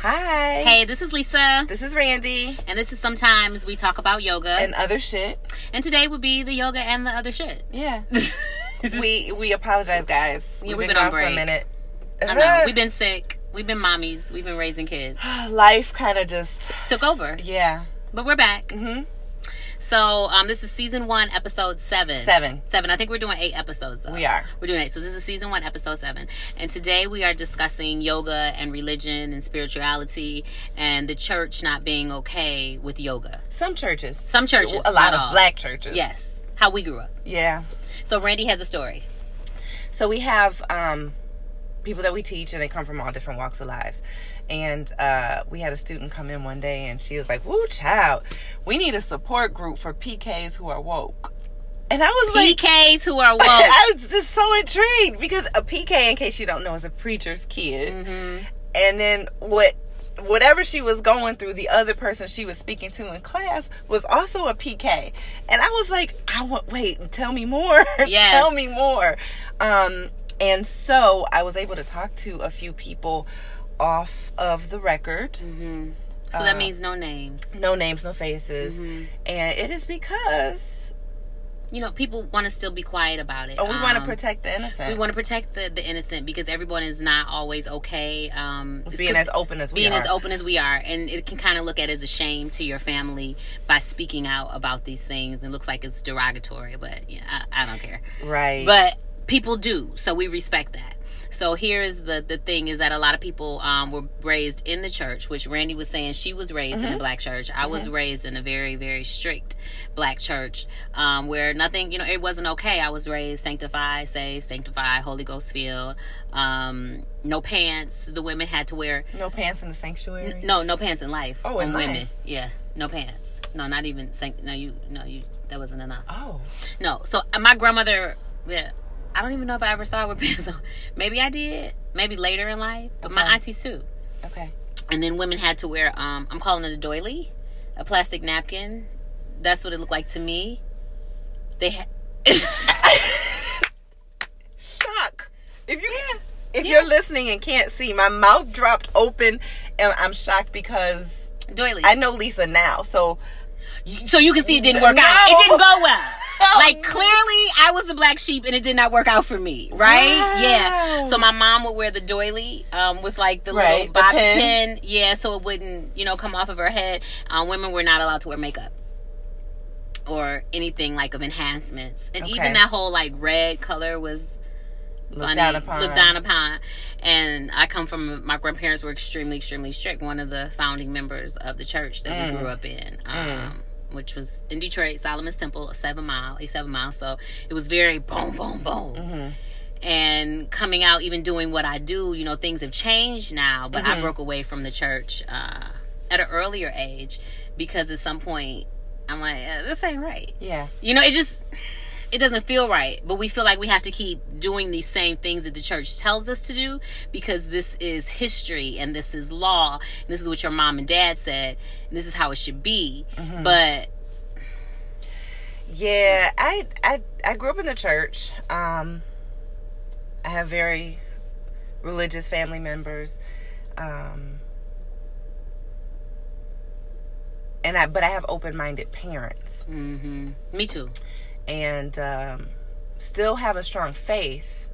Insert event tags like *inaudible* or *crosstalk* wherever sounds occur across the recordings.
Hi. Hey, this is Lisa. This is Randy. And this is sometimes we talk about yoga. And other shit. And today would be the yoga and the other shit. Yeah. *laughs* we we apologize, guys. Yeah, we've, we've been, been, on break. for a minute. I know. *laughs* We've been sick. We've been mommies. We've been raising kids. *sighs* Life kind of just took over. Yeah. But we're back. Mm-hmm. So um, this is season one, episode seven. Seven. Seven. I think we're doing eight episodes. Though. We are. We're doing eight. So this is season one, episode seven. And today we are discussing yoga and religion and spirituality and the church not being okay with yoga. Some churches. Some churches. A lot of all. black churches. Yes. How we grew up. Yeah. So Randy has a story. So we have um, people that we teach, and they come from all different walks of lives and uh, we had a student come in one day and she was like, Woo, child, we need a support group for PKs who are woke. And I was PKs like, PKs who are *laughs* woke. I was just so intrigued because a PK, in case you don't know, is a preacher's kid. Mm-hmm. And then what whatever she was going through, the other person she was speaking to in class was also a PK. And I was like, I want wait, tell me more. Yes. *laughs* tell me more. Um, and so I was able to talk to a few people off of the record. Mm-hmm. So that uh, means no names. No names, no faces. Mm-hmm. And it is because you know, people want to still be quiet about it. Oh, we um, want to protect the innocent. We want to protect the, the innocent because everyone is not always okay. Um, being as open as we being are. as open as we are, and it can kind of look at as a shame to your family by speaking out about these things. It looks like it's derogatory, but yeah, I, I don't care. Right. But people do, so we respect that. So here's the the thing is that a lot of people um, were raised in the church, which Randy was saying she was raised mm-hmm. in a mm-hmm. black church. I mm-hmm. was raised in a very very strict black church um, where nothing you know it wasn't okay. I was raised sanctified, saved, sanctified, Holy Ghost filled. Um, no pants. The women had to wear no pants in the sanctuary. N- no, no pants in life. Oh, in women. Life. Yeah, no pants. No, not even sanct. No, you. No, you. That wasn't enough. Oh. No. So uh, my grandmother. Yeah I don't even know if I ever saw it with *laughs* pants on. Maybe I did. Maybe later in life. But okay. my auntie too. Okay. And then women had to wear um I'm calling it a doily, a plastic napkin. That's what it looked like to me. They had *laughs* shock. If you yeah. if yeah. you're listening and can't see, my mouth dropped open and I'm shocked because doily. I know Lisa now, so so you can see it didn't work no. out. It didn't go well. *laughs* Like clearly I was the black sheep and it did not work out for me, right? Wow. Yeah. So my mom would wear the doily um, with like the right, little bobby pin. pin. Yeah, so it wouldn't, you know, come off of her head. Um, women were not allowed to wear makeup or anything like of enhancements. And okay. even that whole like red color was looked funny, down upon. looked down upon. And I come from my grandparents were extremely, extremely strict. One of the founding members of the church that mm. we grew up in. Mm. Um, mm which was in Detroit, Solomon's Temple, a seven mile, a seven mile. So it was very boom, boom, boom. Mm-hmm. And coming out, even doing what I do, you know, things have changed now. But mm-hmm. I broke away from the church uh, at an earlier age because at some point I'm like, this ain't right. Yeah. You know, it just it doesn't feel right, but we feel like we have to keep doing these same things that the church tells us to do because this is history and this is law and this is what your mom and dad said and this is how it should be. Mm-hmm. But yeah, I I I grew up in the church. Um I have very religious family members. Um and I but I have open-minded parents. Mm-hmm. Me too and um, still have a strong faith.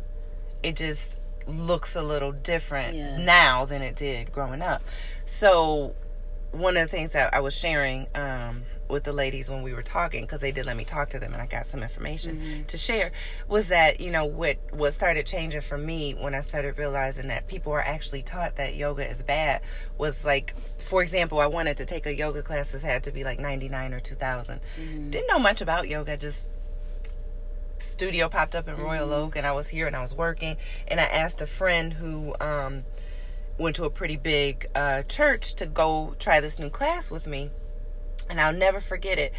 It just looks a little different yeah. now than it did growing up. So, one of the things that I was sharing um, with the ladies when we were talking, because they did let me talk to them and I got some information mm-hmm. to share, was that, you know, what, what started changing for me when I started realizing that people are actually taught that yoga is bad was like, for example, I wanted to take a yoga class that had to be like 99 or 2000. Mm-hmm. Didn't know much about yoga, just studio popped up in Royal mm-hmm. Oak and I was here and I was working and I asked a friend who um, went to a pretty big uh, church to go try this new class with me and I'll never forget it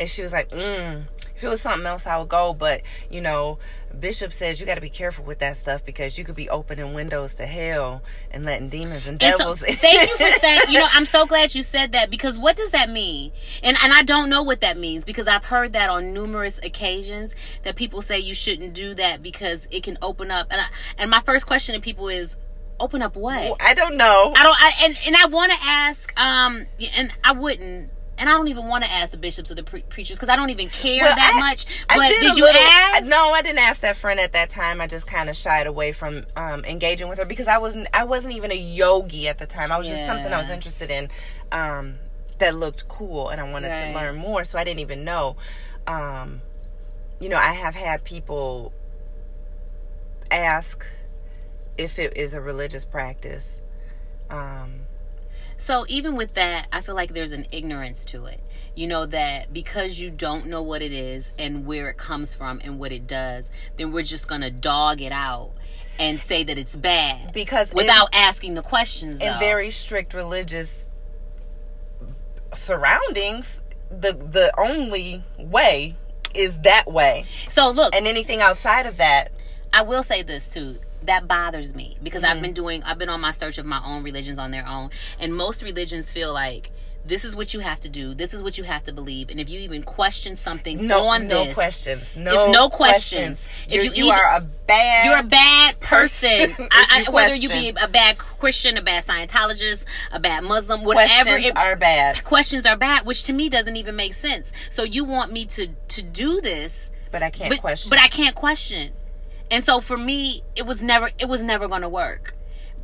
and she was like mm, if it was something else I would go but you know Bishop says you got to be careful with that stuff because you could be opening windows to hell and letting demons and, and devils. So, thank you for *laughs* saying. You know, I'm so glad you said that because what does that mean? And and I don't know what that means because I've heard that on numerous occasions that people say you shouldn't do that because it can open up. And I, and my first question to people is, Open up what? I don't know. I don't. I, and and I want to ask. Um, and I wouldn't. And I don't even want to ask the bishops or the pre- preachers because I don't even care well, that I, much. But did, did you little, ask? No, I didn't ask that friend at that time. I just kind of shied away from um, engaging with her because I wasn't. I wasn't even a yogi at the time. I was yeah. just something I was interested in um, that looked cool, and I wanted right. to learn more. So I didn't even know. Um, you know, I have had people ask if it is a religious practice. Um, so even with that, I feel like there's an ignorance to it. You know that because you don't know what it is and where it comes from and what it does, then we're just gonna dog it out and say that it's bad because without in, asking the questions. In very strict religious surroundings, the the only way is that way. So look, and anything outside of that, I will say this too that bothers me because mm-hmm. I've been doing I've been on my search of my own religions on their own and most religions feel like this is what you have to do. This is what you have to believe. And if you even question something no, on no this, questions. No, it's no questions. questions. If you, you even, are a bad, you're a bad person. *laughs* I, I, whether you be a bad Christian, a bad Scientologist, a bad Muslim, whatever. Questions it, are bad. Questions are bad, which to me doesn't even make sense. So you want me to to do this, but I can't but, question. But I can't question. And so for me, it was never it was never going to work.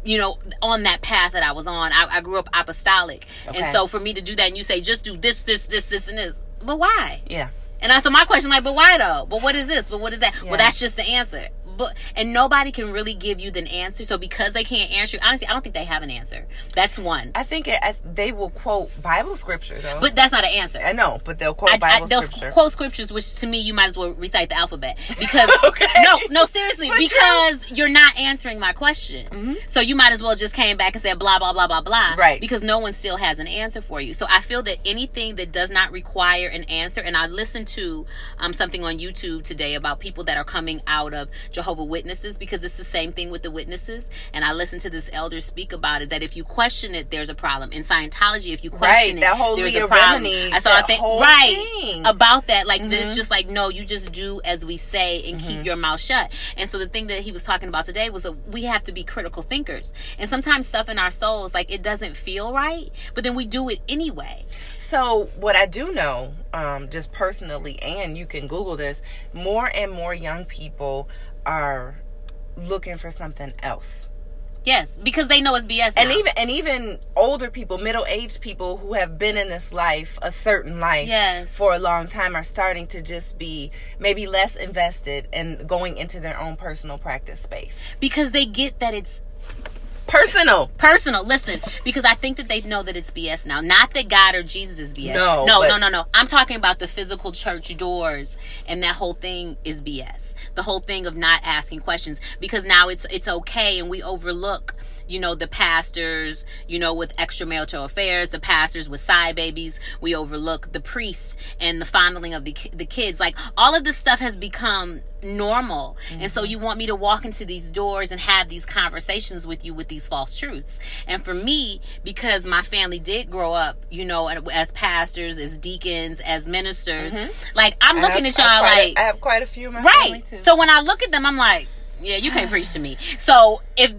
You know, on that path that I was on, I, I grew up apostolic, okay. and so for me to do that, and you say just do this, this, this, this, and this, but why? Yeah. And I, so my question, like, but why though? But what is this? But what is that? Yeah. Well, that's just the answer but and nobody can really give you the answer. So because they can't answer, honestly, I don't think they have an answer. That's one. I think it, I, they will quote Bible scripture though, but that's not an answer. I know, but they'll quote I, Bible I, they'll scripture. quote scriptures, which to me you might as well recite the alphabet because *laughs* okay. no, no, seriously, but because you. are not answering my question. Mm-hmm. So you might as well just came back and said blah blah blah blah blah, right? Because no one still has an answer for you. So I feel that anything that does not require an answer, and I listened to um, something on YouTube today about people that are coming out of Jehovah Witnesses because it's the same thing with the witnesses. And I listened to this elder speak about it that if you question it, there's a problem. In Scientology, if you question right, it, there's a problem. I saw a thing right thing. about that. Like mm-hmm. this, just like no, you just do as we say and mm-hmm. keep your mouth shut. And so the thing that he was talking about today was a, we have to be critical thinkers. And sometimes stuff in our souls, like it doesn't feel right, but then we do it anyway. So what I do know, um, just personally, and you can Google this, more and more young people are looking for something else. Yes, because they know it's BS. Now. And even and even older people, middle aged people who have been in this life, a certain life, yes. for a long time, are starting to just be maybe less invested in going into their own personal practice space because they get that it's personal. Personal. Listen, because I think that they know that it's BS now. Not that God or Jesus is BS. No, no, no, no, no. I'm talking about the physical church doors, and that whole thing is BS the whole thing of not asking questions because now it's it's okay and we overlook you know, the pastors, you know, with extramarital affairs, the pastors with side babies. We overlook the priests and the fondling of the, the kids. Like all of this stuff has become normal. Mm-hmm. And so mm-hmm. you want me to walk into these doors and have these conversations with you with these false truths. And for me, because my family did grow up, you know, as pastors, as deacons, as ministers, mm-hmm. like I'm looking have, at y'all like a, I have quite a few right. So when I look at them, I'm like, yeah, you can't preach to me. So if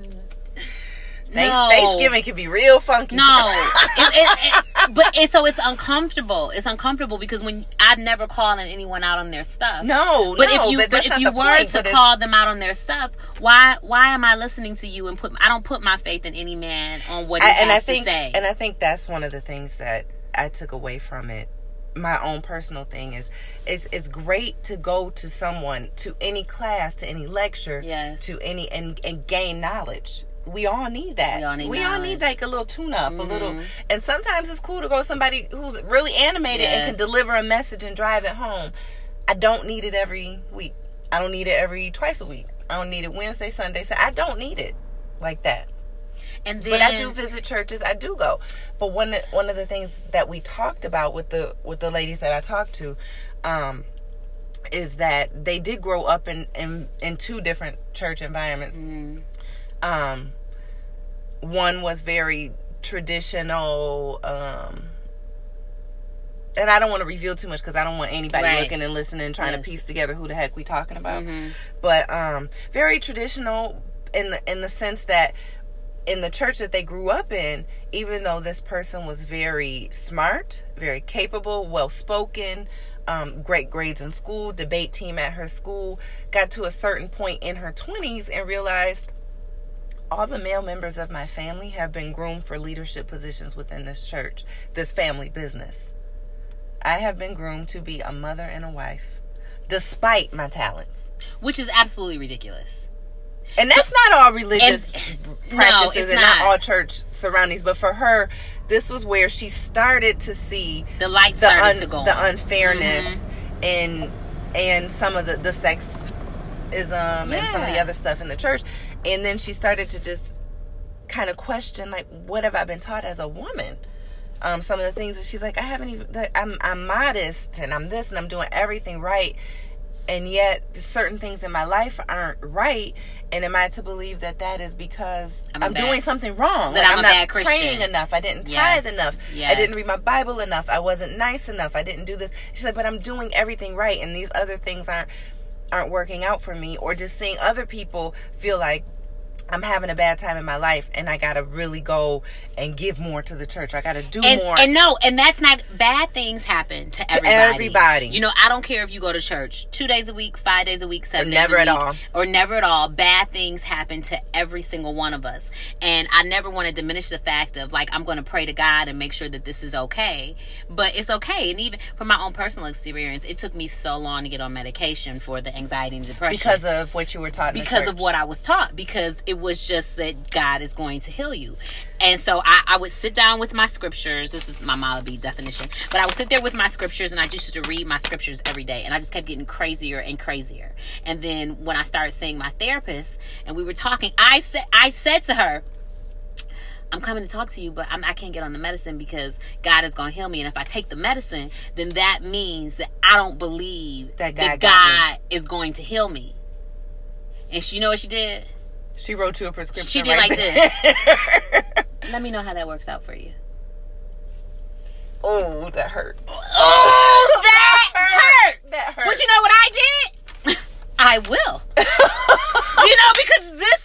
no. Thanksgiving can be real funky. No, *laughs* it, it, it, but so it's uncomfortable. It's uncomfortable because when I've never calling anyone out on their stuff. No, but no, if you but, but if you were point, to call them out on their stuff, why why am I listening to you and put I don't put my faith in any man on what he I, has and I think, to say. And I think that's one of the things that I took away from it my own personal thing is it's it's great to go to someone to any class to any lecture yes. to any and and gain knowledge we all need that. We all need, we all need like a little tune up, mm-hmm. a little. Mm-hmm. And sometimes it's cool to go somebody who's really animated yes. and can deliver a message and drive it home. I don't need it every week. I don't need it every twice a week. I don't need it Wednesday, Sunday. So I don't need it like that. And then, but I do visit churches. I do go. But one one of the things that we talked about with the with the ladies that I talked to, um, is that they did grow up in in, in two different church environments. Mm. Um, one was very traditional. Um, and I don't want to reveal too much because I don't want anybody right. looking and listening and trying yes. to piece together who the heck we talking about. Mm-hmm. But um, very traditional in the in the sense that in the church that they grew up in, even though this person was very smart, very capable, well spoken, um, great grades in school, debate team at her school, got to a certain point in her 20s and realized all the male members of my family have been groomed for leadership positions within this church, this family business. I have been groomed to be a mother and a wife, despite my talents. Which is absolutely ridiculous. And that's so, not all religious and, practices no, and not. not all church surroundings, but for her, this was where she started to see the light the, un, the unfairness mm-hmm. and and some of the the sexism yeah. and some of the other stuff in the church, and then she started to just kind of question like, what have I been taught as a woman? Um, some of the things that she's like, I haven't even. I'm I'm modest and I'm this and I'm doing everything right, and yet certain things in my life aren't right. And am i to believe that that is because i'm, I'm bad, doing something wrong? that like, i'm, I'm not praying enough. I didn't yes, tithe enough. Yes. i didn't read my bible enough. I wasn't nice enough. I didn't do this. She's like but i'm doing everything right. And these other things aren't aren't working out for me or just seeing other people feel like I'm having a bad time in my life and I gotta really go and give more to the church. I gotta do and, more. And no, and that's not bad things happen to, to everybody. everybody. You know, I don't care if you go to church two days a week, five days a week, seven or never at all. Or never at all. Bad things happen to every single one of us. And I never want to diminish the fact of like I'm gonna pray to God and make sure that this is okay. But it's okay. And even from my own personal experience, it took me so long to get on medication for the anxiety and depression. Because of what you were taught Because of what I was taught. Because it was just that God is going to heal you. And so I, I would sit down with my scriptures. This is my Malabi definition. But I would sit there with my scriptures and I just used to read my scriptures every day. And I just kept getting crazier and crazier. And then when I started seeing my therapist and we were talking, I said I said to her, I'm coming to talk to you, but I'm, I can not get on the medicine because God is going to heal me. And if I take the medicine, then that means that I don't believe that God, that God is going to heal me. And she, you know what she did? She wrote you a prescription. She did right like this. *laughs* Let me know how that works out for you. Oh, that hurt. Oh, that, *laughs* that hurt. That hurt. But you know what I did? *laughs* I will. you know, because this is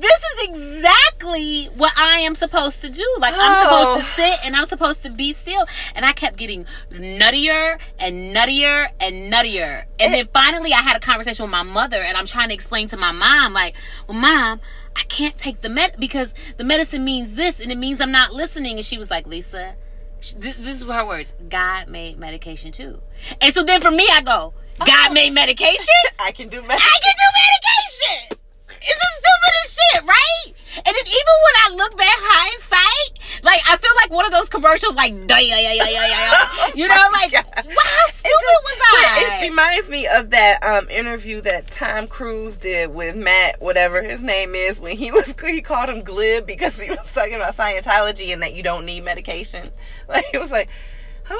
this is exactly what I am supposed to do. Like oh. I'm supposed to oh. sit and I'm supposed to be still. And I kept getting nuttier and nuttier and nuttier. And then finally I had a conversation with my mother and I'm trying to explain to my mom, like, well, mom, I can't take the med because the medicine means this and it means I'm not listening. And she was like, Lisa, this, this is her words. God made medication too. And so then for me, I go, God oh. made medication? *laughs* I can do medication. I can do medication. It's the stupidest shit, right? And then even when I look back hindsight, like I feel like one of those commercials, like *laughs* yeah yeah yeah yeah yeah, *laughs* you know, like wow, how stupid just, was *laughs* I? It reminds me of that um, interview that Tom Cruise did with Matt, whatever his name is, when he was he called him glib because he was talking about Scientology and that you don't need medication. Like it was like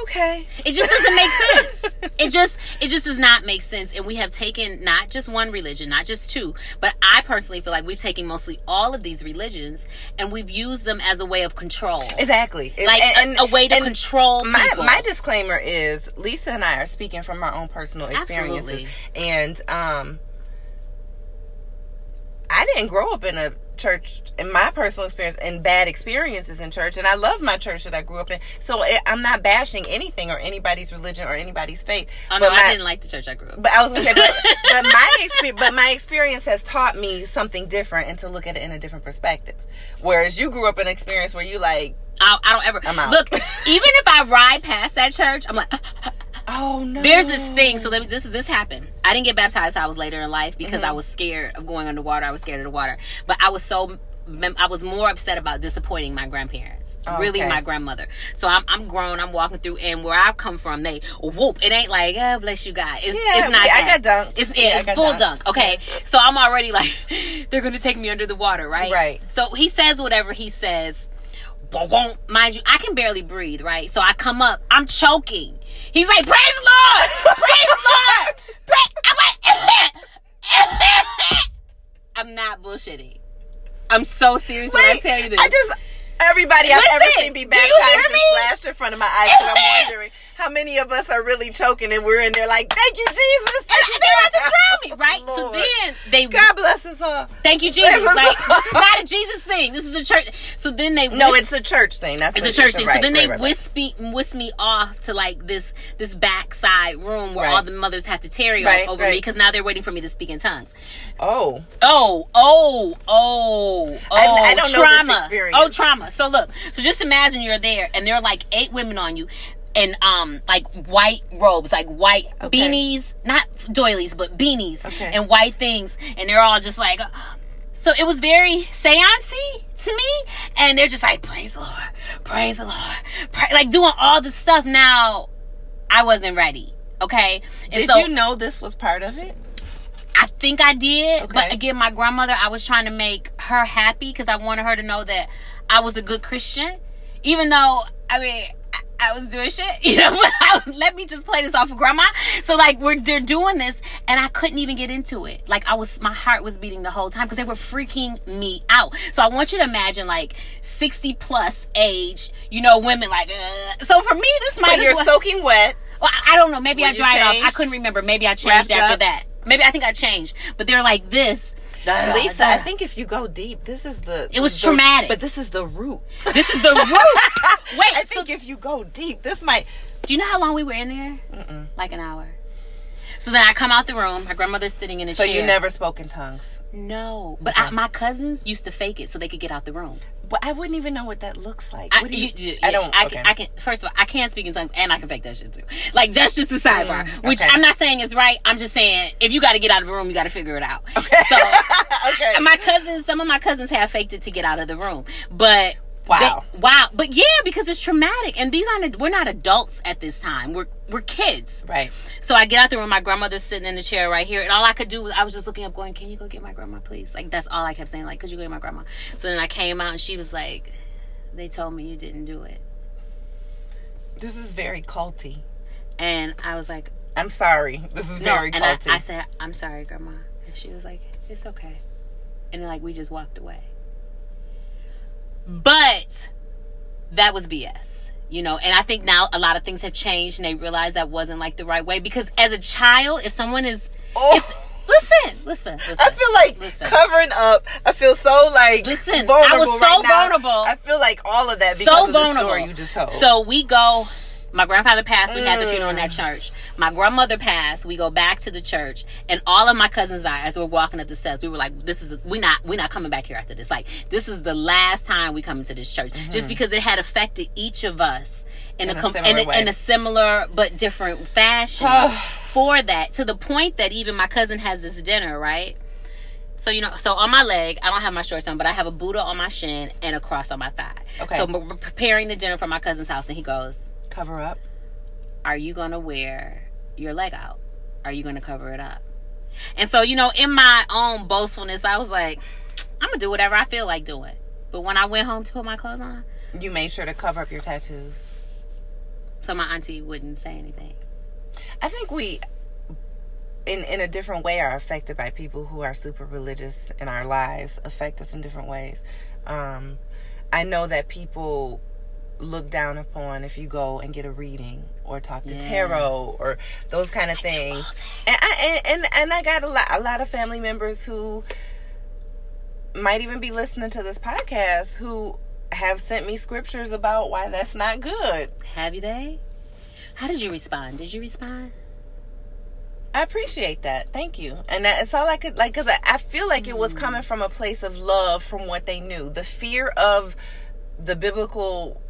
okay. It just doesn't make sense. It just it just does not make sense. And we have taken not just one religion not just two but i personally feel like we've taken mostly all of these religions and we've used them as a way of control. Exactly. Like and, a, a, way to control my, people. my disclaimer is lisa and i are speaking from our own personal experiences. Absolutely. and um i didn't grow up in a church in my personal experience and bad experiences in church and i love my church that i grew up in. So i'm not bashing anything or anybody's religion or anybody's faith. Oh no my, i didn't like the church i grew up but i was gonna say but, *laughs* but my experience but my experience has taught me something different and to look at it in a different perspective. Whereas you grew up in an experience where you like I, I don't ever look even if i ride past that church i'm like *laughs* Oh no! There's this thing. So let me, this this happened. I didn't get baptized. I was later in life because mm-hmm. I was scared of going underwater. I was scared of the water. But I was so I was more upset about disappointing my grandparents, oh, really my grandmother. So I'm, I'm grown. I'm walking through, and where I come from, they whoop. It ain't like, oh bless you, God. It's, yeah, it's not. Yeah, I got dunked. It's, yeah, it's full dunked. dunk. Okay, so I'm already like, *laughs* they're gonna take me under the water, right? Right. So he says whatever he says. Mind you, I can barely breathe, right? So I come up, I'm choking. He's like, praise the Lord! Praise the Lord! I'm like, *laughs* I'm not bullshitting. I'm so serious Wait, when I tell you this. I just everybody I've ever seen be baptized and splashed in front of my eyes. Because I'm wondering how many of us are really choking and we're in there like, thank you, Jesus. Thank you, they about to drown me, right? Lord. So then they God bless us all. Thank you, Jesus. Like this is not a Jesus thing. This is a church. So then they no, it's a church thing. That's it's a church thing. Right, so then right, they right, whisk me whisk me off to like this this backside room where all the mothers have to tarry over me because now they're waiting for me to speak in tongues. Oh, oh, oh, oh, oh! I, I don't oh, trauma. Oh, trauma. So look. So just imagine you're there and there are like eight women on you and um like white robes, like white okay. beanies, not doilies, but beanies okay. and white things, and they're all just like. So it was very seancey to me, and they're just like, "Praise the Lord, praise the Lord," pray, like doing all the stuff. Now, I wasn't ready. Okay, and did so, you know this was part of it? I think I did, okay. but again, my grandmother, I was trying to make her happy because I wanted her to know that I was a good Christian, even though I mean I was doing shit, *laughs* you know, *laughs* let me just play this off of grandma. So like we're they're doing this and I couldn't even get into it. Like I was my heart was beating the whole time because they were freaking me out. So I want you to imagine like 60 plus age, you know, women like uh. so for me this might but you're soaking wet. Well, I don't know. Maybe I dried off. I couldn't remember. Maybe I changed after up. that. Maybe I think I changed. But they're like this Lisa, I think if you go deep, this is the. It was the, traumatic, but this is the root. This is the root. *laughs* Wait, I think if you go deep, this might. Do you know how long we were in there? Mm-mm. Like an hour. So then I come out the room. My grandmother's sitting in a so chair. So you never spoke in tongues? No, but okay. I, my cousins used to fake it so they could get out the room. But I wouldn't even know what that looks like. I, you, you, I don't. I, okay. can, I can. First of all, I can't speak in tongues, and I can fake that shit too. Like that's just a sidebar. Mm, which I'm not saying is right. I'm just saying if you got to get out of the room, you got to figure it out. Okay. So, *laughs* okay. My cousins, some of my cousins have faked it to get out of the room, but Wow. They, wow. But yeah, because it's traumatic. And these aren't, we're not adults at this time. We're, we're kids. Right. So I get out there room. My grandmother's sitting in the chair right here. And all I could do was, I was just looking up going, can you go get my grandma, please? Like, that's all I kept saying. Like, could you go get my grandma? So then I came out and she was like, they told me you didn't do it. This is very culty. And I was like, I'm sorry. This is no, very and culty. I, I said, I'm sorry, grandma. And she was like, it's okay. And then, like, we just walked away. But that was BS, you know. And I think now a lot of things have changed and they realize that wasn't like the right way. Because as a child, if someone is. Oh. Listen, listen, listen. I feel like listen. covering up. I feel so like listen. I was so right vulnerable. I feel like all of that because so of vulnerable. the story you just told. So we go my grandfather passed. We had the funeral in that church. My grandmother passed. We go back to the church, and all of my cousins I, as we're walking up the steps, we were like, "This is we not we not coming back here after this. Like this is the last time we come into this church, mm-hmm. just because it had affected each of us in, in a, a in, a, in a similar but different fashion *sighs* for that. To the point that even my cousin has this dinner right." So you know, so on my leg, I don't have my shorts on, but I have a Buddha on my shin and a cross on my thigh. Okay. So we're preparing the dinner for my cousin's house, and he goes, Cover up. Are you going to wear your leg out? Are you going to cover it up? And so, you know, in my own boastfulness, I was like, I'm going to do whatever I feel like doing. But when I went home to put my clothes on, you made sure to cover up your tattoos. So my auntie wouldn't say anything. I think we in in a different way are affected by people who are super religious in our lives affect us in different ways. Um, I know that people look down upon if you go and get a reading or talk to yeah. tarot or those kind of I things. And I and, and and I got a lot a lot of family members who might even be listening to this podcast who have sent me scriptures about why that's not good. Have you they? How did you respond? Did you respond? I appreciate that. Thank you. And that's all I could like because I, I, feel like it was mm. coming from a place of love from what they knew. The fear of the biblical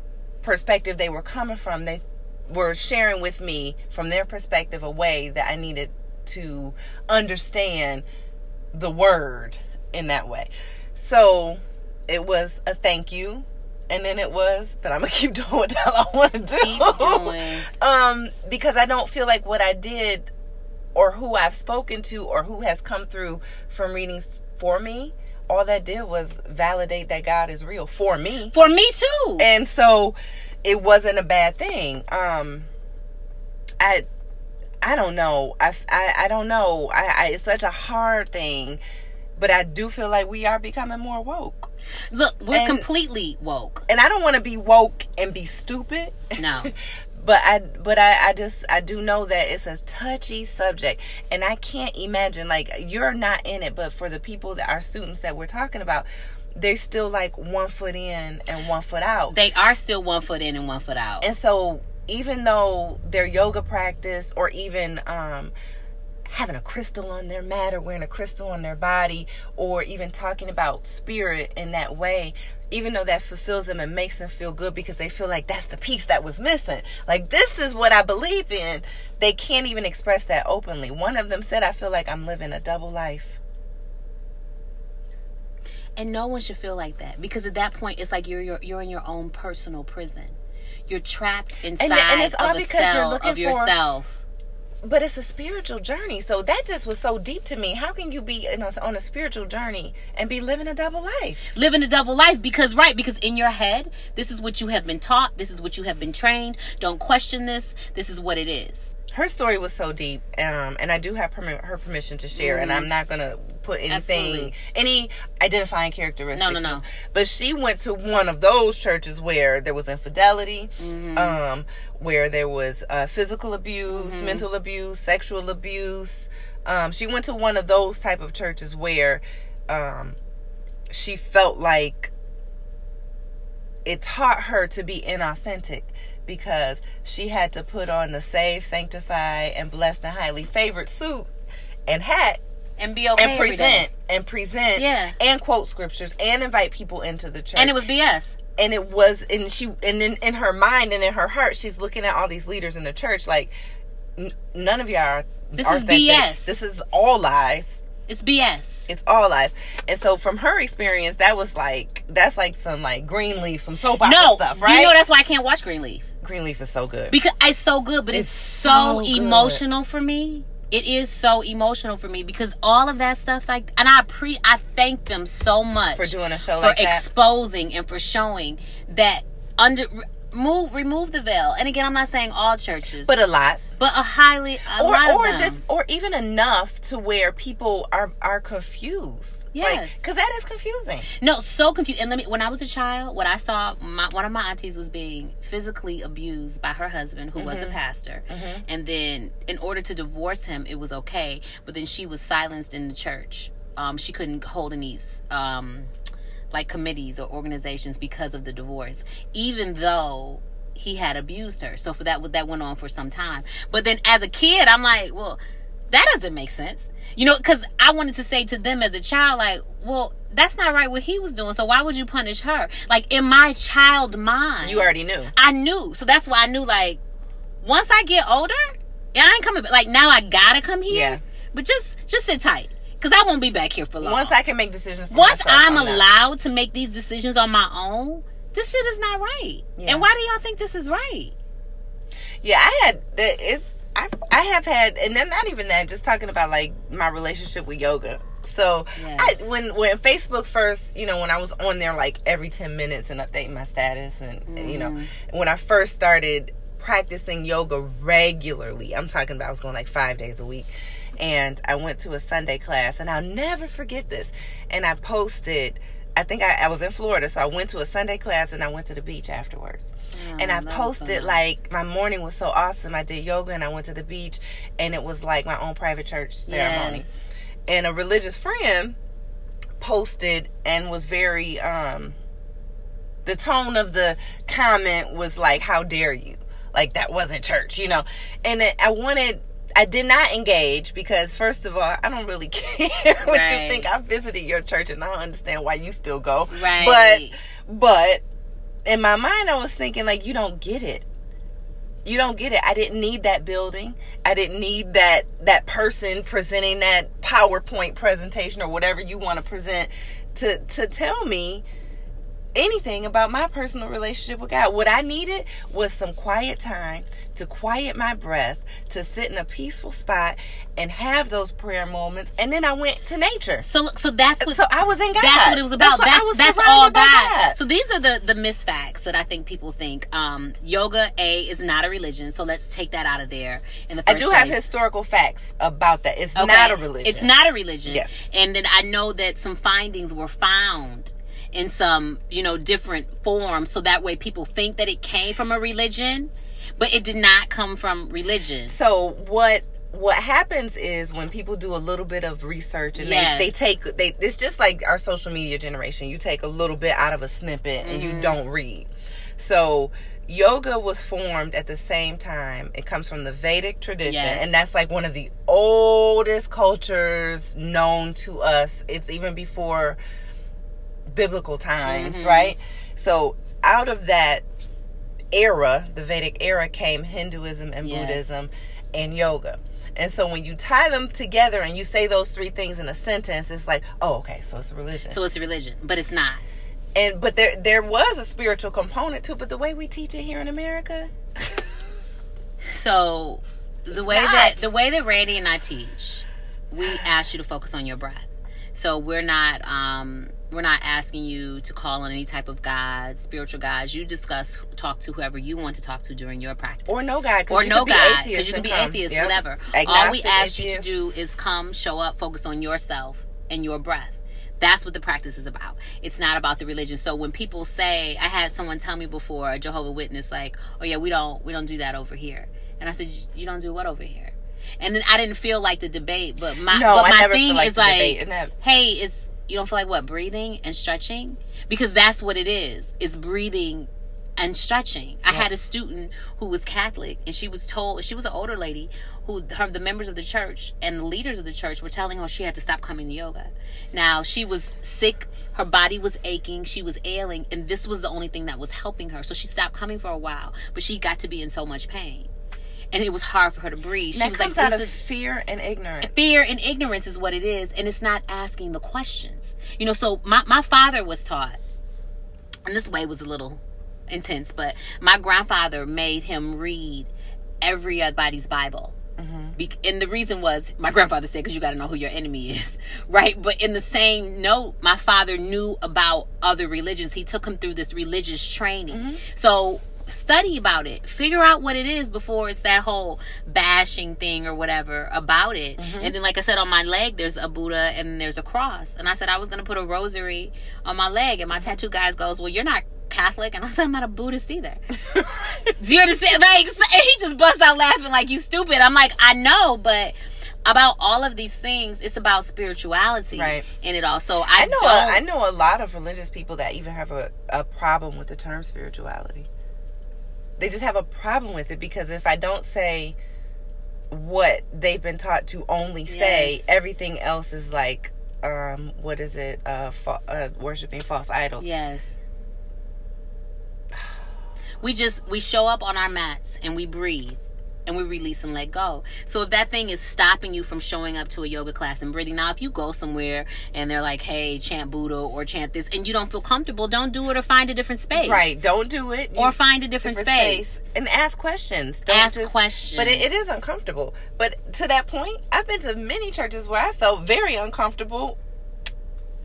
perspective they were coming from, they were sharing with me from their perspective a way that I needed to understand the word in that way. So it was a thank you. And then it was, but I'm gonna *laughs* keep doing what the hell I want to do. *laughs* Um, because I don't feel like what I did, or who I've spoken to, or who has come through from readings for me, all that did was validate that God is real for me. For me too. And so it wasn't a bad thing. Um I I don't know. I I, I don't know. I, I it's such a hard thing, but I do feel like we are becoming more woke. Look, we're and, completely woke. And I don't want to be woke and be stupid. No. *laughs* but I but I, I just I do know that it's a touchy subject and I can't imagine like you're not in it but for the people that are students that we're talking about they're still like one foot in and one foot out. They are still one foot in and one foot out. And so even though their yoga practice or even um having a crystal on their mat or wearing a crystal on their body or even talking about spirit in that way even though that fulfills them and makes them feel good because they feel like that's the piece that was missing. Like, this is what I believe in. They can't even express that openly. One of them said, I feel like I'm living a double life. And no one should feel like that because at that point, it's like you're you're, you're in your own personal prison. You're trapped inside and, and it's all of a because cell you're looking of yourself. For, but it's a spiritual journey. So that just was so deep to me. How can you be a, on a spiritual journey and be living a double life? Living a double life because, right, because in your head, this is what you have been taught, this is what you have been trained. Don't question this, this is what it is her story was so deep, um, and I do have permi- her permission to share, mm-hmm. and I'm not gonna put anything, Absolutely. any identifying characteristics. No, no, no. But she went to one of those churches where there was infidelity, mm-hmm. um, where there was uh, physical abuse, mm-hmm. mental abuse, sexual abuse. Um, she went to one of those type of churches where um, she felt like it taught her to be inauthentic because she had to put on the saved, sanctified, and blessed and highly favored suit and hat and be okay and present and present yeah. and quote scriptures and invite people into the church. And it was bs and it was and she and then in her mind and in her heart she's looking at all these leaders in the church like none of y'all are this is bs this is all lies. It's bs it's all lies. And so from her experience that was like that's like some like greenleaf some soap opera no, stuff right? you know that's why i can't watch greenleaf Greenleaf is so good. Because it's so good, but it's, it's so, so emotional for me. It is so emotional for me because all of that stuff like and I pre I thank them so much for doing a show for like exposing and for showing that under move remove the veil. And again, I'm not saying all churches, but a lot, but a highly a or or this or even enough to where people are are confused. Yes, because like, that is confusing. No, so confused. And let me. When I was a child, what I saw, my, one of my aunties was being physically abused by her husband, who mm-hmm. was a mm-hmm. pastor. Mm-hmm. And then, in order to divorce him, it was okay. But then she was silenced in the church. Um, she couldn't hold any um, like committees or organizations because of the divorce, even though he had abused her. So for that, that went on for some time. But then as a kid, I'm like, well, that doesn't make sense. You know, because I wanted to say to them as a child, like, well, that's not right what he was doing. So why would you punish her? Like in my child mind, you already knew. I knew. So that's why I knew. Like once I get older, I ain't coming. Like now I gotta come here. Yeah. But just just sit tight because I won't be back here for long. Once I can make decisions. Once myself, I'm, I'm allowed to make these decisions on my own, this shit is not right. Yeah. And why do y'all think this is right? Yeah, I had it's I I have had, and then not even that. Just talking about like my relationship with yoga. So yes. I, when when Facebook first, you know, when I was on there like every ten minutes and updating my status, and, mm. and you know, mm-hmm. when I first started practicing yoga regularly, I'm talking about I was going like five days a week and I went to a Sunday class, and I'll never forget this. And I posted. I think I, I, was in Florida, so I went to a Sunday class and I went to the beach afterwards. Oh, and I posted so like my morning was so awesome. I did yoga and I went to the beach, and it was like my own private church ceremony. Yes. And a religious friend posted and was very um the tone of the comment was like how dare you like that wasn't church you know and i wanted I did not engage because first of all, I don't really *laughs* care what right. you think. I visited your church and I don't understand why you still go. Right. But but in my mind I was thinking like you don't get it. You don't get it. I didn't need that building. I didn't need that that person presenting that PowerPoint presentation or whatever you want to present to to tell me anything about my personal relationship with God. What I needed was some quiet time to quiet my breath, to sit in a peaceful spot and have those prayer moments. And then I went to nature. So look, so that's what So I was in God. That's what it was about. That's that's, that's all God. God. So these are the the misfacts that I think people think. Um yoga A is not a religion. So let's take that out of there in the I do place. have historical facts about that. It's okay. not a religion. It's not a religion. Yes. And then I know that some findings were found in some, you know, different forms so that way people think that it came from a religion but it did not come from religion. So what what happens is when people do a little bit of research and yes. they, they take they it's just like our social media generation. You take a little bit out of a snippet and mm-hmm. you don't read. So yoga was formed at the same time. It comes from the Vedic tradition, yes. and that's like one of the oldest cultures known to us. It's even before biblical times, mm-hmm. right? So out of that era, the Vedic era, came Hinduism and yes. Buddhism and yoga. And so when you tie them together and you say those three things in a sentence, it's like, oh, okay, so it's a religion. So it's a religion, but it's not. And but there there was a spiritual component to it, but the way we teach it here in America. so *laughs* the way not. that the way that Randy and I teach, we ask you to focus on your breath. So we're not um we're not asking you to call on any type of God, spiritual gods. You discuss, talk to whoever you want to talk to during your practice, or no God, or no God, because you can be atheist, yep. whatever. Agnostic, All we ask atheist. you to do is come, show up, focus on yourself and your breath. That's what the practice is about. It's not about the religion. So when people say, I had someone tell me before, a Jehovah Witness, like, "Oh yeah, we don't we don't do that over here," and I said, "You don't do what over here?" And then I didn't feel like the debate, but my no, but my thing like is like, hey, it's you don't feel like what breathing and stretching because that's what it is is breathing and stretching. I had a student who was Catholic and she was told she was an older lady who her the members of the church and the leaders of the church were telling her she had to stop coming to yoga. Now she was sick, her body was aching, she was ailing, and this was the only thing that was helping her. So she stopped coming for a while, but she got to be in so much pain and it was hard for her to breathe. She was comes like, out of fear and ignorance. Fear and ignorance is what it is, and it's not asking the questions. You know, so my my father was taught, and this way was a little intense, but my grandfather made him read everybody's Bible. Mm-hmm. And the reason was my grandfather said, because you got to know who your enemy is, *laughs* right? But in the same note, my father knew about other religions. He took him through this religious training. Mm-hmm. So study about it figure out what it is before it's that whole bashing thing or whatever about it mm-hmm. and then like i said on my leg there's a buddha and there's a cross and i said i was going to put a rosary on my leg and my tattoo guys goes well you're not Catholic, and I said I'm not a Buddhist either. *laughs* Do you understand? Like he just busts out laughing like you stupid. I'm like I know, but about all of these things, it's about spirituality, right? In it all. So I, I know a, I know a lot of religious people that even have a, a problem with the term spirituality they just have a problem with it because if I don't say what they've been taught to only say, yes. everything else is like, um, what is it? Uh, fa- uh, worshiping false idols. Yes. we just we show up on our mats and we breathe and we release and let go. So if that thing is stopping you from showing up to a yoga class and breathing, now if you go somewhere and they're like, "Hey, chant Buddha or chant this," and you don't feel comfortable, don't do it or find a different space. Right, don't do it. or find a different, different space. space. and ask questions. Don't ask just, questions. But it, it is uncomfortable. But to that point, I've been to many churches where I felt very uncomfortable,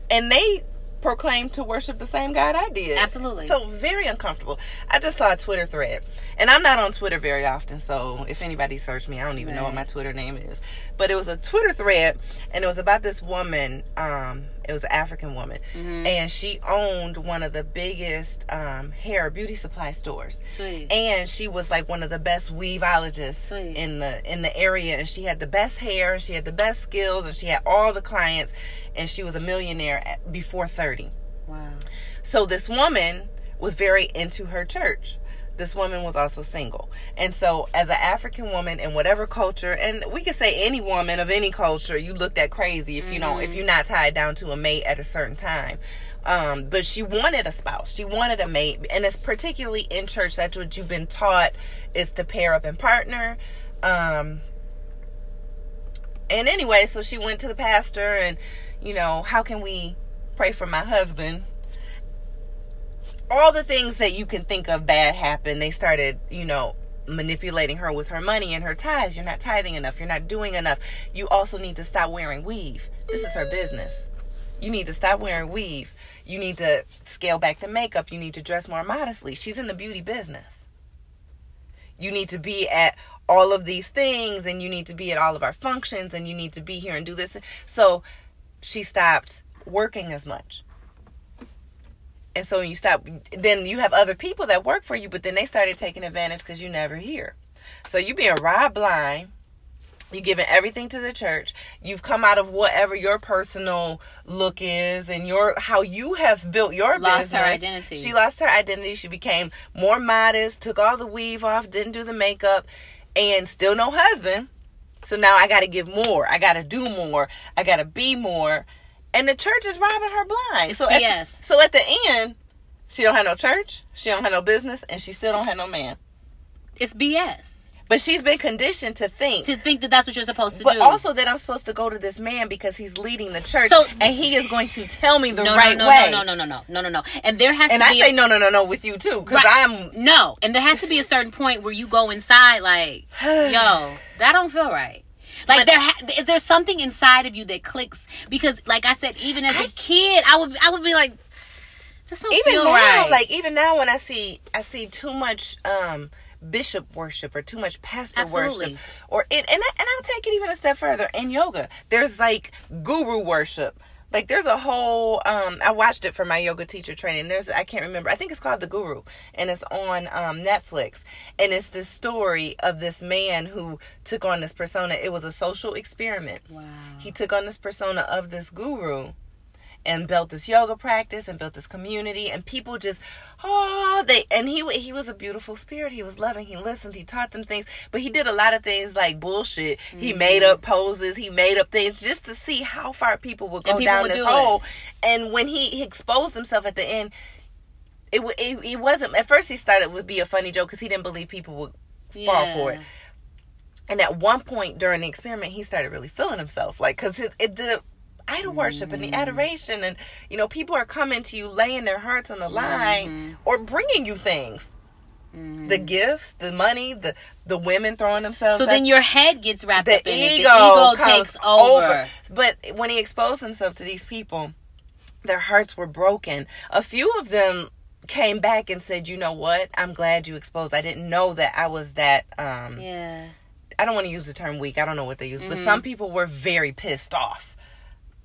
and they proclaimed to worship the same God I did. Absolutely. So very uncomfortable. I just saw a Twitter thread, and I'm not on Twitter very often, so if anybody searched me, I don't even right. know what my Twitter name is. But it was a Twitter thread, and it was about this woman. Um, it was an African woman, mm-hmm. and she owned one of the biggest um, hair beauty supply stores. Sweet. And she was like one of the best weaveologists Sweet. in the in the area, and she had the best hair, and she had the best skills, and she had all the clients and she was a millionaire before 30. Wow. So this woman was very into her church. This woman was also single. And so, as an African woman in whatever culture, and we could say any woman of any culture, you looked at crazy if you know, if mm-hmm. you're not tied down to a mate at a certain time. Um, but she wanted a spouse. She wanted a mate, and it's particularly in church. That's what you've been taught is to pair up and partner. Um, and anyway, so she went to the pastor and you know, how can we pray for my husband? All the things that you can think of bad happened. They started, you know, manipulating her with her money and her ties. You're not tithing enough. You're not doing enough. You also need to stop wearing weave. This is her business. You need to stop wearing weave. You need to scale back the makeup. You need to dress more modestly. She's in the beauty business. You need to be at all of these things and you need to be at all of our functions and you need to be here and do this. So she stopped working as much. And so you stop, then you have other people that work for you, but then they started taking advantage because you never hear. So you being robbed blind. You're giving everything to the church. You've come out of whatever your personal look is and your how you have built your lost business. her identity. She lost her identity. She became more modest, took all the weave off, didn't do the makeup, and still no husband. So now I got to give more. I got to do more. I got to be more. And the church is robbing her blind. So. At, so at the end, she don't have no church. She don't have no business, and she still don't have no man. It's BS. But she's been conditioned to think To think that that's what you're supposed to but do. also that I'm supposed to go to this man because he's leading the church, So- and he is going to tell me the no, right no, no, way. no, no, no, no, no, no, no. And there has to be And to I be say a, no, no, no, no with you too, because Right. I'm no, and there has to be a certain point where you go inside, like, *sighs* yo, that don't feel right. Like But- there, ha- is there something inside of you that clicks? Because, like I said, even as a kid, I would, I would be like, this don't even feel now, right. like even now when I see I see too much um bishop worship or too much pastor Absolutely. worship or it, and I, and I'll take it even a step further in yoga. There's like guru worship. Like there's a whole um I watched it for my yoga teacher training. There's I can't remember. I think it's called The Guru and it's on um Netflix. And it's this story of this man who took on this persona. It was a social experiment. wow. He took on this persona of this guru and built this yoga practice and built this community and people just oh they and he he was a beautiful spirit. He was loving. He listened. He taught them things. But he did a lot of things like bullshit. He Mm-hmm. made up poses. He made up things just to see how far people would go people down would this do it. hole. And when he, he exposed himself at the end it, it, it wasn't at first he started would be a funny joke because he didn't believe people would fall for it. And at one point during the experiment, he started really feeling himself, like because it, it the idol worship and the adoration, and you know, people are coming to you, laying their hearts on the line, or bringing you things, the gifts, the money, the the women throwing themselves. So then your head gets wrapped the up in it. ego, The ego takes over. But when he exposed himself to these people, their hearts were broken. A few of them came back and said, "You know what? I'm glad you exposed. I didn't know that I was that." um Yeah. I don't want to use the term weak. I don't know what they use, Mm-hmm. but some people were very pissed off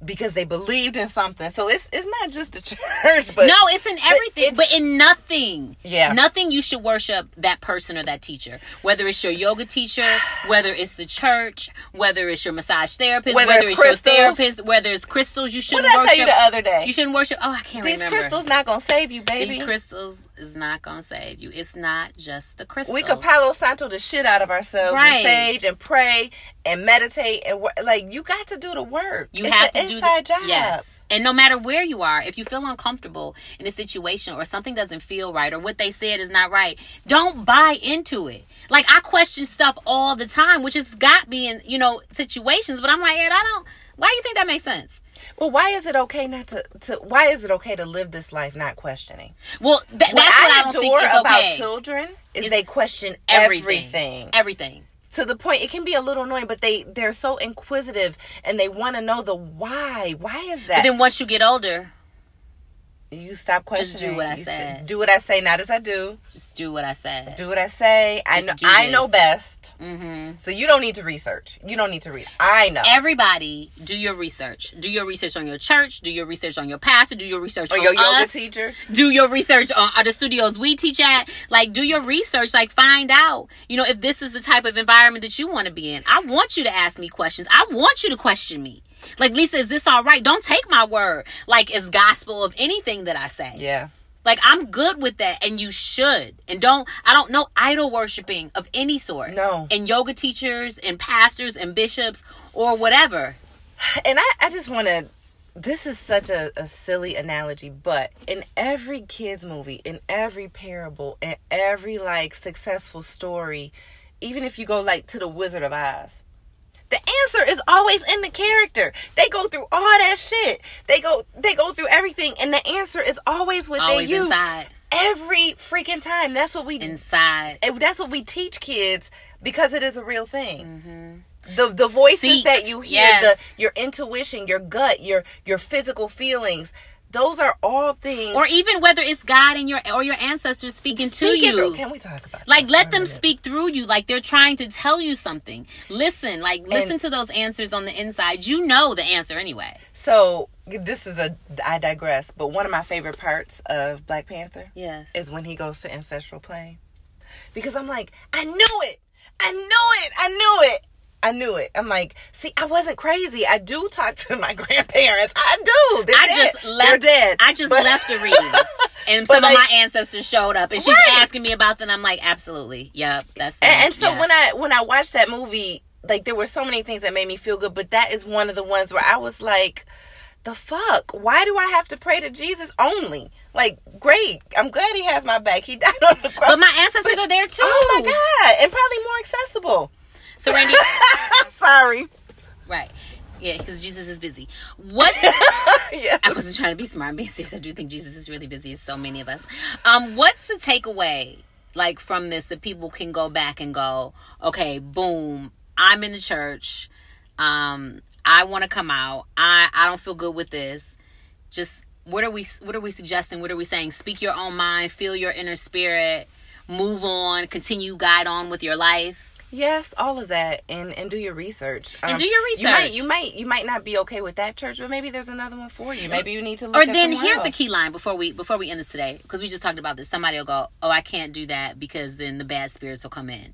because they believed in something. So it's it's not just the *laughs* church, but no, it's in everything, it's- but in nothing. Yeah. Nothing you should worship that person or that teacher. Whether it's your yoga teacher, whether it's the church, whether it's your massage therapist, Whether whether, it's it's, your therapist, whether it's crystals, you shouldn't did I worship. tell you the other day? you shouldn't worship. Oh, I can't These remember. These crystals not gonna save you, baby. These crystals is not gonna save you. It's not just the crystals. we could Palo Santo the shit out of ourselves Right. and sage and pray and meditate and wo- like you got to do the work. You It's have to do the, job. Yes. And no matter where you are, if you feel uncomfortable in a situation or something doesn't feel right or what they said is not right, don't buy into it. Like I question stuff all the time, which has got me in, you know, situations, but I'm like, Ed, I don't why do you think that makes sense? Well, why is it okay not to, to? Why is it okay to live this life not questioning? Well, th- that's What I I don't adore about okay. children is Is they question everything. everything. Everything. to the point it can be a little annoying but they they're so inquisitive and they want to know the why why is But that then once you get older, you stop questioning. Just do what I You said. s- do what i say not as i do just do what I said. do what i say i know i know best Mm-hmm. so you don't need to research you don't need to read i know Everybody, do your research. Do your research on your church. Do your research on your pastor. Do your research or on your yoga us. teacher do your research on the studios we teach at like do your research like find out you know if this is the type of environment that you want to be in i want you to ask me questions i want you to question me like lisa is this all right? Don't take my word. Like as gospel of anything that i say. Yeah. Like i'm good with that and you should. And don't i don't know idol worshiping of any sort. No. and yoga teachers and pastors and bishops or whatever. *sighs* And i, I just want to this is such a, a silly analogy but in every kids movie in every parable in every like successful story even if you go like to the wizard of oz the answer is always in the character. They go through all that shit. They go they go through everything and the answer is always within always you. inside. Every freaking time. That's what we inside. and that's what we teach kids because it is a real thing. Mm-hmm. The the voices Seek. that you hear, Yes. the your intuition, your gut, your your physical feelings, those are all things. or even whether it's god and your or your ancestors speaking to you of- Can we talk about Like that let them speak through you like they're trying to tell you something. Listen, like listen to those answers on the inside. You know the answer anyway. So this is a I digress, but one of my favorite parts of Black Panther yes. is when he goes to ancestral plane. Because I'm like, I knew it. I knew it. I knew it. I knew it. I'm like, see, I wasn't crazy. I do talk to my *laughs* grandparents. I do. They're I dead. just left. They're dead. I just But- left a reading, *laughs* and some like- of my ancestors showed up, and she's Right. asking me about them. I'm like, absolutely, yep, that's. Them. and, and so yes. when I when I watched that movie, like there were so many things that made me feel good, but that is one of the ones where I was like, the fuck? Why do I have to pray to Jesus only? Like, great. I'm glad he has my back. He died on the cross. but my ancestors are there too. Oh my god! And probably more accessible. So Randy, *laughs* Sorry. right? Yeah, because Jesus is busy. What's *laughs* yeah. I wasn't trying to be smart. I'm being serious. I do think Jesus is really busy, as so many of us. Um, what's the takeaway like from this that people can go back and go, okay, boom, I'm in the church. Um, I want to come out. I I don't feel good with this. Just what are we what are we suggesting? What are we saying? Speak your own mind, feel your inner spirit, move on, continue guide on with your life. Yes, all of that, and and do your research. Um, And do your research. You might, you might, you might not be okay with that church, but maybe there's another one for you. Maybe you need to look. or then here's the key line before we before we end this today because we just talked about this somebody will go oh i can't do that because then the bad spirits will come in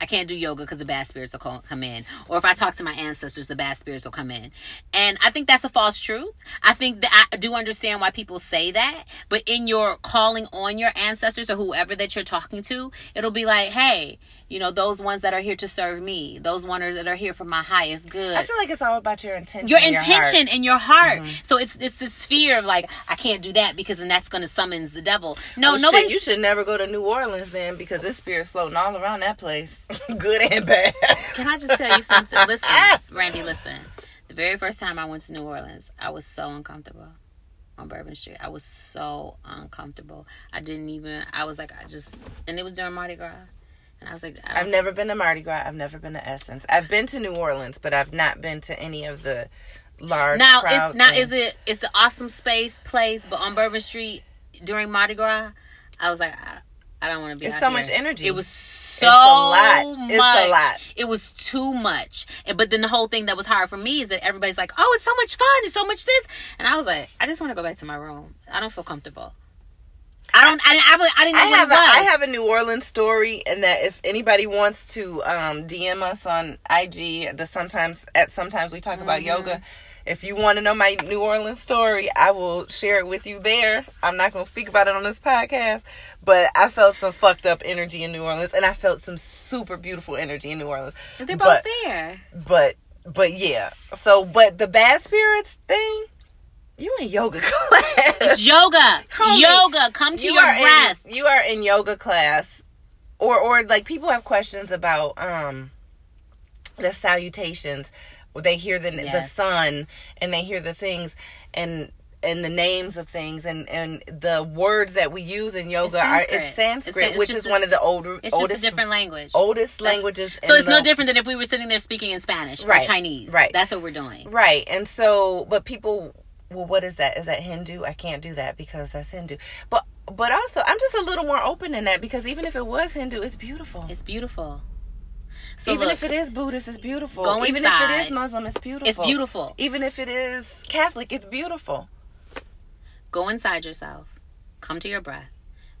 i can't do yoga because the bad spirits will co- come in or if i talk to my ancestors the bad spirits will come in and i think that's a false truth i think that i do understand why people say that but in your calling on your ancestors or whoever that you're talking to it'll be like hey you know those ones that are here to serve me those ones that are here for my highest good I feel like it's all about your intention. your and intention in your heart. Mm-hmm. So it's it's this fear of like I can't do that because then that's going to summons the devil. No, Oh, nobody. you should never go to New Orleans then because this spirit's floating all around that place, *laughs* good and bad. Can I just tell you something? *laughs* Listen, Randy, listen. The very first time I went to New Orleans, I was so uncomfortable on Bourbon Street. I was so uncomfortable. I didn't even. I was like, I just, and it was during Mardi Gras, and I was like, I I've don't, never been to Mardi Gras. I've never been to Essence. I've been to New Orleans, but I've not been to any of the large. now crowd it's now things. is it it's an awesome space place, but on Bourbon Street during Mardi Gras, I was like, I, I don't want to be. It's so there. much energy. It was so a lot. much. It's a lot. It was too much. And but then the whole thing that was hard for me is that everybody's like, "Oh, it's so much fun. It's so much this," and I was like, "I just want to go back to my room. I don't feel comfortable. I don't. I, I, I didn't know I have a. I have a New Orleans story, and that if anybody wants to um, DM us on IG, the sometimes at sometimes we talk about Mm-hmm. yoga. If you want to know my New Orleans story, I will share it with you there. I'm not going to speak about it on this podcast, but I felt some fucked up energy in New Orleans, and I felt some super beautiful energy in New Orleans. They're both but, there. but but yeah. So, but the bad spirits thing, you in yoga *laughs* class. It's yoga. Homie, yoga. Come to you your are breath. In, you are in yoga class, or or like people have questions about um the salutations. They hear the the sun and they hear the things and and the names of things and and the words that we use in yoga are Sanskrit. it's Sanskrit, It's- it's which is a- one of the older It's oldest just a different language. oldest That's- languages. So it's no different than if we were sitting there speaking in Spanish or Chinese. right. That's what we're doing. Right. And so, but people, well, what is that? Is that Hindu? I can't do that because that's Hindu. But, but also, I'm just a little more open than that because even if it was Hindu, it's beautiful. It's beautiful. So even look, if it is Buddhist, it's beautiful. Go even if it is Muslim, it's beautiful. it's beautiful. Even if it is Catholic, it's beautiful. Go inside yourself. Come to your breath.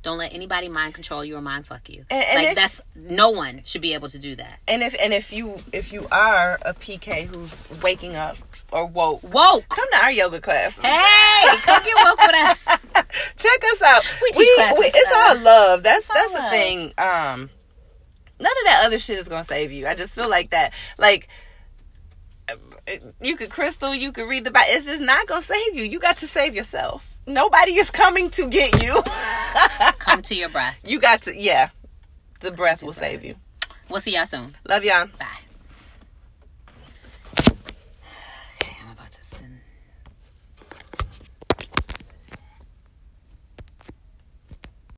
Don't let anybody mind control you or mind fuck you. And- and like if- that's no one should be able to do that. And if and if you if you are a PK who's waking up or woke, Woke. come to our yoga classes. Hey, come get woke with us. *laughs* Check us out. We teach classes, it's uh, all love. That's that's the thing. Um, none of that other shit is gonna save you. I just feel like that. Like you could crystal, you could read the Bible. It's just not gonna save you. You got to save yourself. Nobody is coming to get you. *laughs* Come to your breath. you got to. Yeah, the breath will save you. We'll see y'all soon. Love y'all. Bye.